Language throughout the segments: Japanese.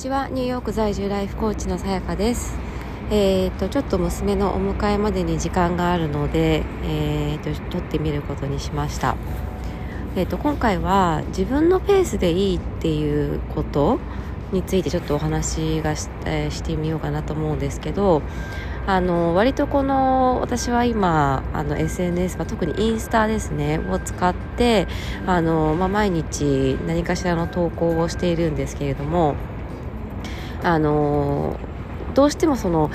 ちは。ニューヨーク在住ライフコーチのさやかです。えーと、ちょっと娘のお迎えまでに時間があるので、えーと、撮ってみることにしました、えーと、今回は自分のペースでいいっていうことについてちょっとお話がし,、えー、してみようかなと思うんですけどあの割とこの私は今あの SNS は特にインスタですねを使ってあの、まあ、毎日何かしらの投稿をしているんですけれどもあのどうしてもその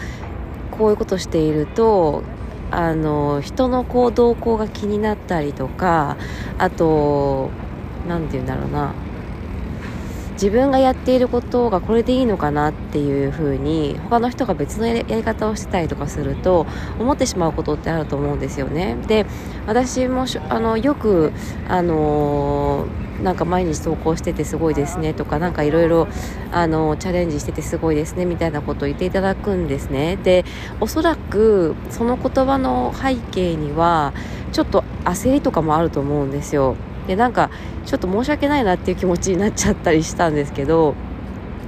こういうことしているとあの人のこう動向が気になったりとかあと何て言うんだろうな。自分がやっていることがこれでいいのかなっていうふうに他の人が別のやり方をしてたりとかすると思ってしまうことってあると思うんですよね。で私もあのよくあのなんか毎日投稿しててすごいですねとか何かいろいろチャレンジしててすごいですねみたいなことを言っていただくんですね。でおそらくその言葉の背景にはちょっと焦りとかもあると思うんですよ。でなんかちょっと申し訳ないなっていう気持ちになっちゃったりしたんですけど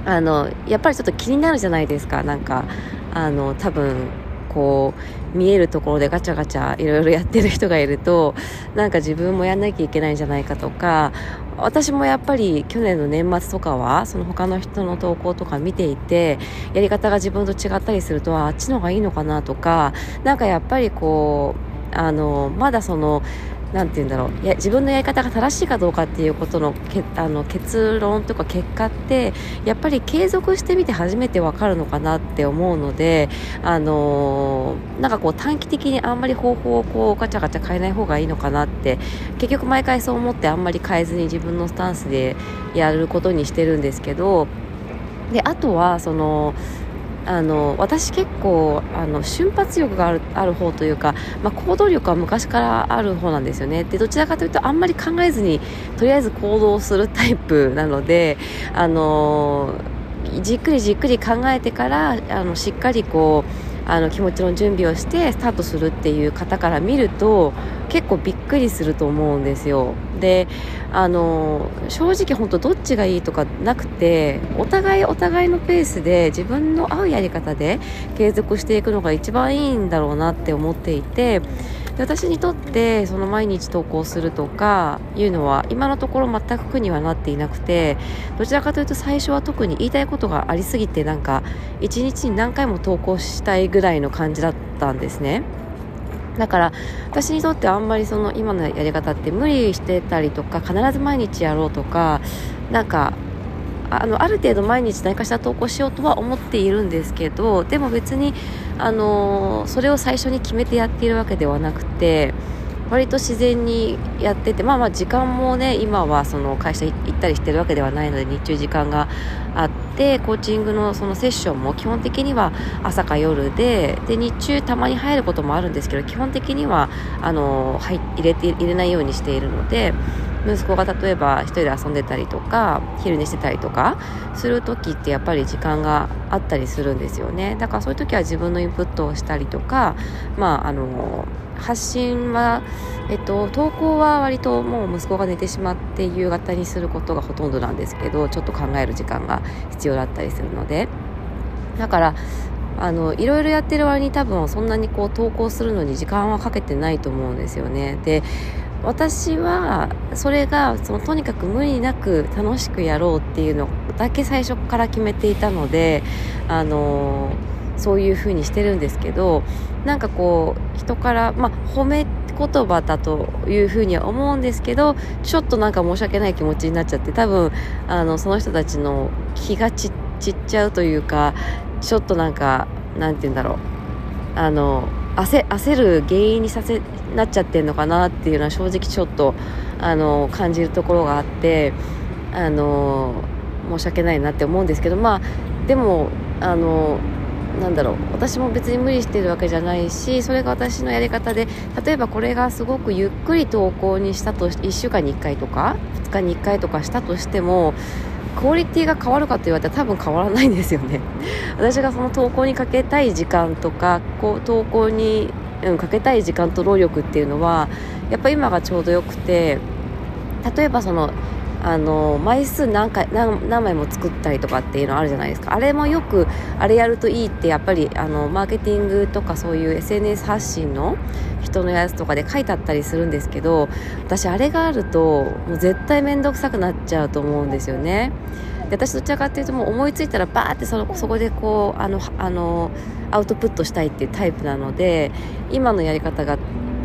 あのやっぱりちょっと気になるじゃないですかなんかあの多分こう見えるところでガチャガチャいろいろやってる人がいるとなんか自分もやんなきゃいけないんじゃないかとか私もやっぱり去年の年末とかはその他の人の投稿とか見ていてやり方が自分と違ったりするとあっちの方がいいのかなとかなんかやっぱりこうあのまだそのなんて言うんだろう。や自分のやり方が正しいかどうかっていうことのけあの結論とか結果ってやっぱり継続してみて初めて分かるのかなって思うのであのなんかこう短期的にあんまり方法をこうガチャガチャ変えない方がいいのかなって結局毎回そう思ってあんまり変えずに自分のスタンスでやることにしてるんですけどであとはそのあの私結構あの瞬発力があるある方というか、まあ、行動力は昔からある方なんですよね。でどちらかというとあんまり考えずにとりあえず行動するタイプなのであのじっくりじっくり考えてからあのしっかりこうあの気持ちの準備をしてスタートするっていう方から見ると結構びっくりすると思うんですよ。であの正直本当どっちがいいとかなくてお互いお互いのペースで自分の合うやり方で継続していくのが一番いいんだろうなって思っていてで私にとってその毎日投稿するとかいうのは今のところ全く苦にはなっていなくてどちらかというと最初は特に言いたいことがありすぎてなんか一日に何回も投稿したいぐらいの感じだったんですね。だから私にとってあんまりその今のやり方って無理してたりとか必ず毎日やろうとかなんかあのある程度毎日何かしら投稿しようとは思っているんですけどでも別にあのそれを最初に決めてやっているわけではなくて割と自然にやっててまあまあ時間もね今はその会社行ったりしてるわけではないので日中時間があってコーチングのそのセッションも基本的には朝か夜でで日中たまに入ることもあるんですけど基本的にはあの入入れて入れないようにしているので息子が例えば1人で遊んでたりとか昼寝してたりとかする時ってやっぱり時間があったりするんですよね。だからそういう時は自分のインプットをしたりとかまああの発信は、えっと、投稿は割ともう息子が寝てしまって夕方にすることがほとんどなんですけどちょっと考える時間が必要だったりするので。だからあのいろいろやってる割に多分そんなにこう投稿するのに時間はかけてないと思うんですよね。で私はそれがそのとにかく無理なく楽しくやろうっていうのだけ最初から決めていたのであのそういう風にしてるんですけどなんかこう人から、まあ、褒め言葉だというふうには思うんですけどちょっとなんか申し訳ない気持ちになっちゃって多分あのその人たちの気が散っちゃうというかちょっとなんかなんて言うんだろう。あの焦焦る原因にさせなっちゃってるのかなっていうのは正直ちょっとあの感じるところがあってあの申し訳ないなって思うんですけどまあでもあのなんだろう私も別に無理してるわけじゃないしそれが私のやり方で例えばこれがすごくゆっくり投稿にしたと1週間に1回とか2日に1回とかしたとしてもクオリティが変わるかと言われたら多分変わらないんですよね。私がその投稿にかけたい時間とかこう投稿に、うん、かけたい時間と労力っていうのはやっぱ今がちょうどよくて例えばそのあの枚数何回何枚も作ったりとかっていうのあるじゃないですかあれもよくあれやるといいってやっぱりあのマーケティングとかそういう SNS 発信の人のやつとかで書いてあったりするんですけど私あれがあるともう絶対面倒くさくなっちゃうと思うんですよね。で私どちらかっていうともう思いついたらバーってそのそこでこうあのあのアウトプットしたいっていうタイプなので今のやり方が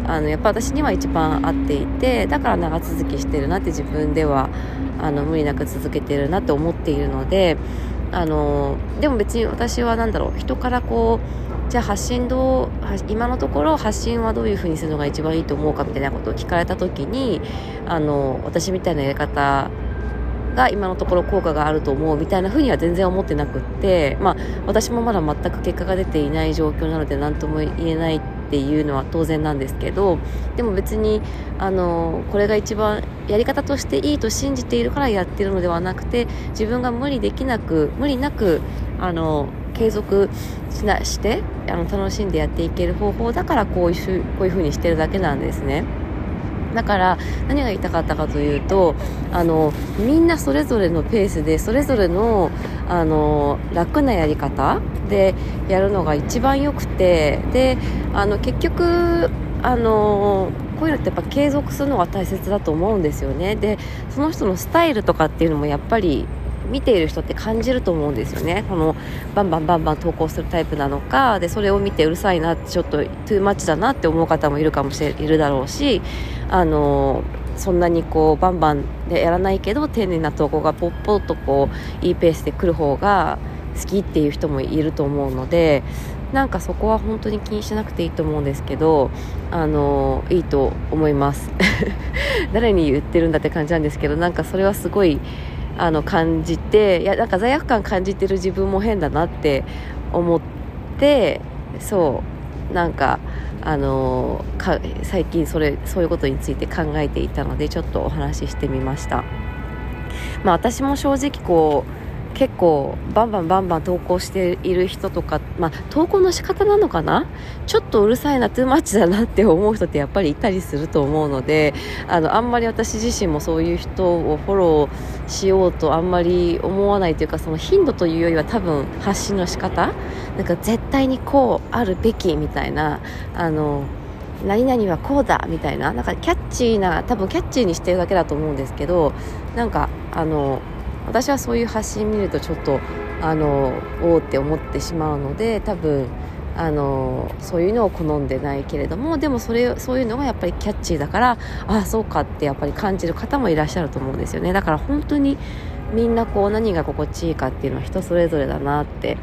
あのやっぱ私には一番合っていてだから長続きしてるなって自分ではあの無理なく続けてるなって思っているのであのでも別に私は何だろう人からこうじゃあ発信どう今のところ発信はどういうふうにするのが一番いいと思うかみたいなことを聞かれた時にあの私みたいなやり方が今のところ効果があると思うみたいな風には全然思ってなくって、まあ、私もまだ全く結果が出ていない状況なので何とも言えないっていうのは当然なんですけどでも別にあのこれが一番やり方としていいと信じているからやってるのではなくて自分が無理できなく無理なくあの継続しなしてあの楽しんでやっていける方法だからこういうこういう風にしてるだけなんですね。だから何が言いたかったかというとあのみんなそれぞれのペースでそれぞれのあの楽なやり方でやるのが一番よくてであの結局あのこういうのってやっぱ継続するのが大切だと思うんですよね。でその人のスタイルとかっていうのもやっぱり見ている人って感じると思うんですよね。このバンバンバンバン投稿するタイプなのかでそれを見てうるさいなちょっとトゥーマッチだなって思う方もいるかもしれいるだろうしあのそんなにこうバンバンでやらないけど丁寧な投稿がポッポッとこういいペースで来る方が好きっていう人もいると思うのでなんかそこは本当に気にしなくていいと思うんですけどあのいいと思います。誰に言ってるんだって感じなんですけどなんかそれはすごいあの感じていやなんか罪悪感感じてる自分も変だなって思ってそうなんかあのか最近それそういうことについて考えていたのでちょっとお話ししてみました。まあ、私も正直こう結構バンバンバンバン投稿している人とか、まあ、投稿の仕方なのかな？ちょっとうるさいなトゥーマッチだなって思う人ってやっぱりいたりすると思うのであのあんまり私自身もそういう人をフォローしようとあんまり思わないというかその頻度というよりは多分発信の仕方？なんか絶対にこうあるべきみたいなあの何々はこうだみたいななんかキャッチーな多分キャッチーにしてるだけだと思うんですけどなんかあの私はそういう発信見るとちょっとあのおおって思ってしまうので多分あのそういうのを好んでないけれどもでもそれそういうのがやっぱりキャッチーだからああそうかってやっぱり感じる方もいらっしゃると思うんですよね。だから本当にみんなこう何が心地いいかっていうのは人それぞれだなって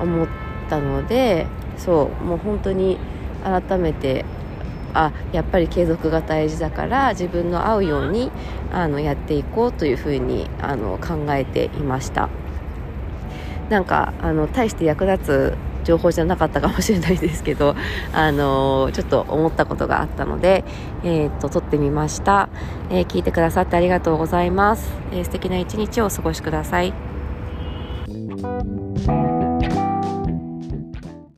思ったのでそうもう本当に改めてあやっぱり継続が大事だから自分の合うようにあのやっていこうというふうにあの考えていました。なんかあの大して役立つ情報じゃなかったかもしれないですけど、あのちょっと思ったことがあったので、えー、っと撮ってみました、えー、聞いてくださってありがとうございます、えー、素敵な一日をお過ごしください。